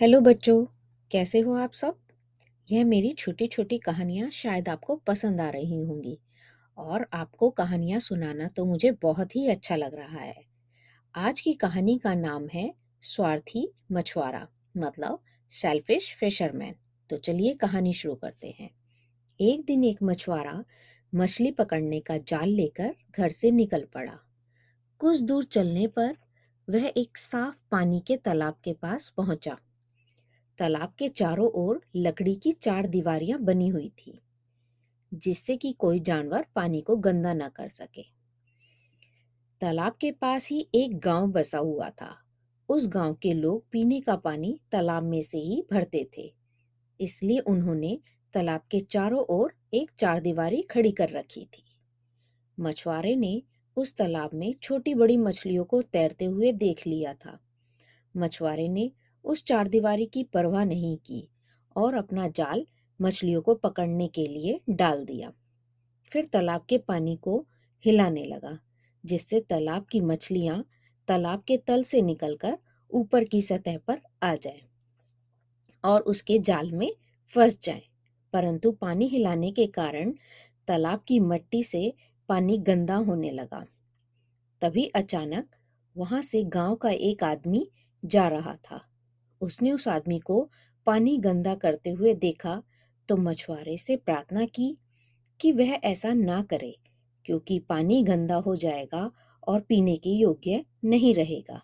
Hello बच्चों, कैसे हो आप सब? यह मेरी छोटी छोटी कहानियाँ शायद आपको पसंद आ रही होंगी और आपको कहानियाँ सुनाना तो मुझे बहुत ही अच्छा लग रहा है। आज की कहानी का नाम है स्वार्थी मछुआरा मतलब सेल्फिश फिशरमैन तो चलिए कहानी शुरू करते हैं। एक दिन एक मछुआरा मछली पकड़ने का जाल लेकर घर से निकल पड़ा। कुछ दूर चलने पर वह एक साफ़ पानी के तालाब के पास पहुँचा। तालाब के चारों ओर लकड़ी की चार दीवारियाँ बनी हुई थी, जिससे कि कोई जानवर पानी को गंदा न कर सके। तालाब के पास ही एक गाँव बसा हुआ था। उस गाँव के लोग पीने का पानी तालाब में से ही भरते थे, इसलिए उन्होंने तालाब के चारों ओर एक चार दीवारी खड़ी कर रखी थी। मछुआरे ने उस तालाब में छोटी बड़ी मछलियों को तैरते हुए देख लिया था। मछुआरे ने उस चार दीवारी की परवाह नहीं की और अपना जाल मछलियों को पकड़ने के लिए डाल दिया। फिर तालाब के पानी को हिलाने लगा, जिससे तालाब की मछलियाँ तालाब के तल से निकलकर ऊपर की सतह पर आ जाए और उसके जाल में फंस जाए। परंतु पानी हिलाने के कारण तालाब की मट्टी से पानी गंदा होने लगा। तभी अचानक वहाँ से गाँव का एक आदमी जा रहा था। उसने उस आदमी को पानी गंदा करते हुए देखा तो मछुआरे से प्रार्थना की कि वह ऐसा ना करे, क्योंकि पानी गंदा हो जाएगा और पीने के योग्य नहीं रहेगा।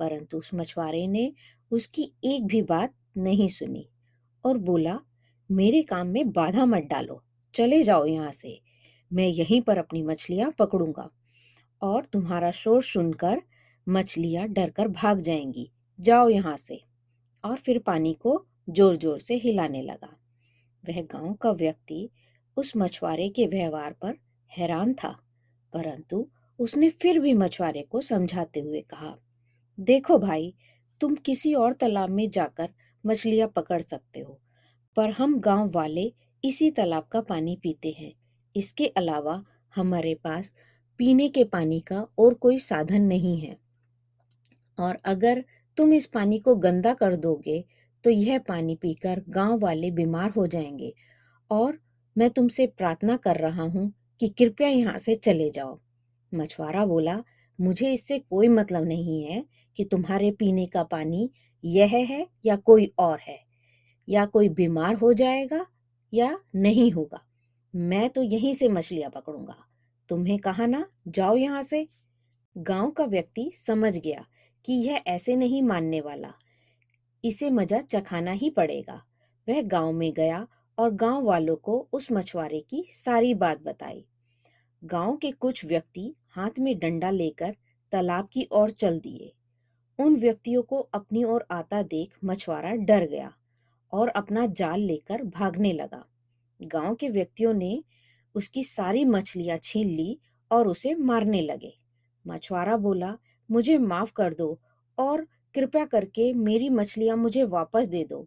परंतु उस मछुआरे ने उसकी एक भी बात नहीं सुनी और बोला, मेरे काम में बाधा मत डालो, चले जाओ यहाँ से, मैं यहीं पर अपनी मछलियाँ पकड़ूँगा और तुम्हारा शोर सुनकर मछलियाँ डरकर भाग जाएँगी। जाओ यहाँ से। और फिर पानी को ज़ोर ज़ोर से हिलाने लगा। वह गाँव का व्यक्ति उस मछुआरे के व्यवहार पर हैरान था, परंतु उसने फिर भी मछुआरे को समझाते हुए कहा, देखो भाई, तुम किसी और तालाब में जाकर मछलियाँ पकड़ सकते हो, पर हम गाँव वाले इसी तालाब का पानी पीते हैं। इसके अलावा हमारे पास पीने के पानी का और कोई साधन नहीं है। और अगर तुम इस पानी को गंदा कर दोगे तो यह पानी पीकर गाँव वाले बीमार हो जाएँगे। और मैं तुमसे प्रार्थना कर रहा हूँ कि कृपया यहाँ से चले जाओ। मछुआरा बोला, मुझे इससे कोई मतलब नहीं है कि तुम्हारे पीने का पानी यह है या कोई और है। या कोई बीमार हो जाएगा या नहीं होगा। मैं तो यहीं से मछलियाँ पकड़ूँगा। तुम्हें कहा ना, जाओ यहाँ से। गाँव का व्यक्ति समझ गया कि यह ऐसे नहीं मानने वाला। इसे मज़ा चखाना ही पड़ेगा। वह गाँव में गया और गाँव वालों को उस मछुआरे की सारी बात बताई। गाँव के कुछ व्यक्ति हाथ में डंडा लेकर तालाब की ओर चल दिए। उन व्यक्तियों को अपनी ओर आता देख मछुआरा डर गया और अपना जाल लेकर भागने लगा। गाँव के व्यक्तियों ने उसकी सारी मछलियाँ छीन ली और उसे मारने लगे। मछुआरा बोला मुझे माफ़ कर दो और कृपया करके मेरी मछलियाँ मुझे वापस दे दो।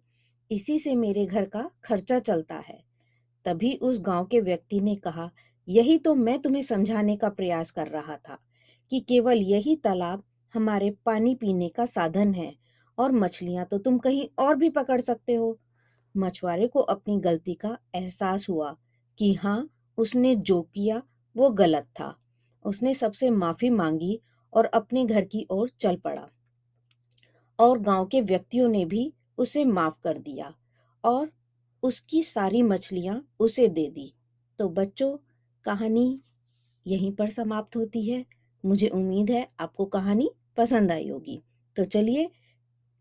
इसी से मेरे घर का खर्चा चलता है। तभी उस गाँव के व्यक्ति ने कहा, यही तो मैं तुम्हें समझाने का प्रयास कर रहा था कि केवल यही तालाब हमारे पानी पीने का साधन है और मछलियाँ तो तुम कहीं और भी पकड़ सकते हो। मछुआरे को अपनी गलती का एहसास हुआ कि हाँ उसने जो किया वो गलत था। उसने सबसे माफ़ी मांगी और अपने घर की ओर चल पड़ा। और गाँव के व्यक्तियों ने भी उसे माफ़ कर दिया और उसकी सारी मछलियाँ उसे दे दी। तो बच्चों, कहानी यहीं पर समाप्त होती है। मुझे उम्मीद है आपको कहानी पसंद आई होगी। तो चलिए,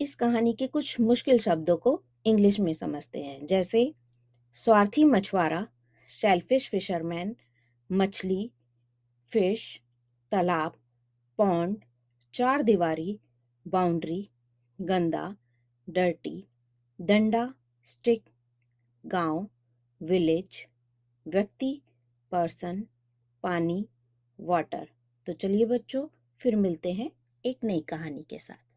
इस कहानी के कुछ मुश्किल शब्दों को इंग्लिश में समझते हैं। जैसे, स्वार्थी मछुआरा शेलफिश फिशरमैन मछली फ़िश तालाब पॉन्ड चार दीवारी बाउंड्री गंदा डर्टी डंडा स्टिक गाँव विलेज व्यक्ति पर्सन पानी वाटर तो चलिए बच्चों, फिर मिलते हैं एक नई कहानी के साथ।